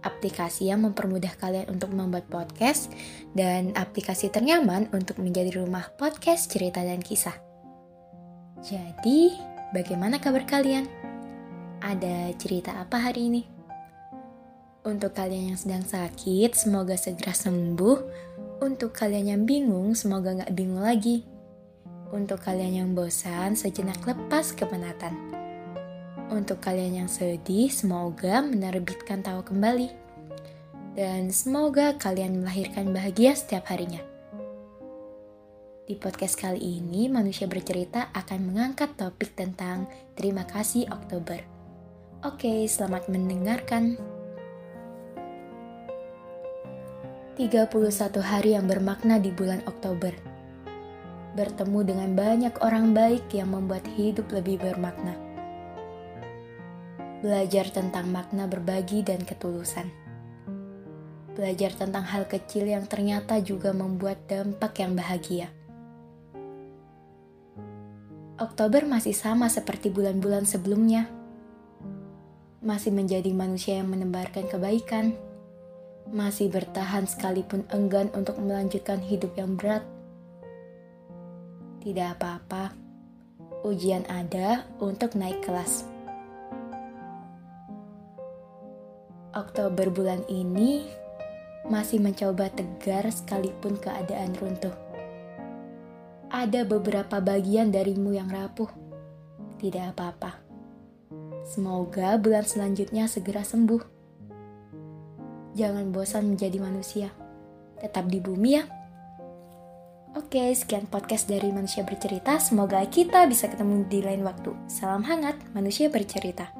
aplikasi yang mempermudah kalian untuk membuat podcast, dan aplikasi ternyaman untuk menjadi rumah podcast cerita dan kisah. Jadi, bagaimana kabar kalian? Ada cerita apa hari ini? Untuk kalian yang sedang sakit, semoga segera sembuh. Untuk kalian yang bingung, semoga nggak bingung lagi. Untuk kalian yang bosan, sejenak lepas kepenatan. Untuk kalian yang sedih, semoga menerbitkan tawa kembali. Dan semoga kalian melahirkan bahagia setiap harinya. Di podcast kali ini, manusia bercerita akan mengangkat topik tentang Terima Kasih Oktober. Oke, selamat mendengarkan. 31 hari yang bermakna di bulan Oktober. Bertemu dengan banyak orang baik yang membuat hidup lebih bermakna belajar tentang makna berbagi dan ketulusan. Belajar tentang hal kecil yang ternyata juga membuat dampak yang bahagia. Oktober masih sama seperti bulan-bulan sebelumnya. Masih menjadi manusia yang menebarkan kebaikan. Masih bertahan sekalipun enggan untuk melanjutkan hidup yang berat. Tidak apa-apa, ujian ada untuk naik kelas. Oktober bulan ini masih mencoba tegar sekalipun keadaan runtuh. Ada beberapa bagian darimu yang rapuh. Tidak apa-apa. Semoga bulan selanjutnya segera sembuh. Jangan bosan menjadi manusia. Tetap di bumi ya. Oke, sekian podcast dari Manusia Bercerita. Semoga kita bisa ketemu di lain waktu. Salam hangat, Manusia Bercerita.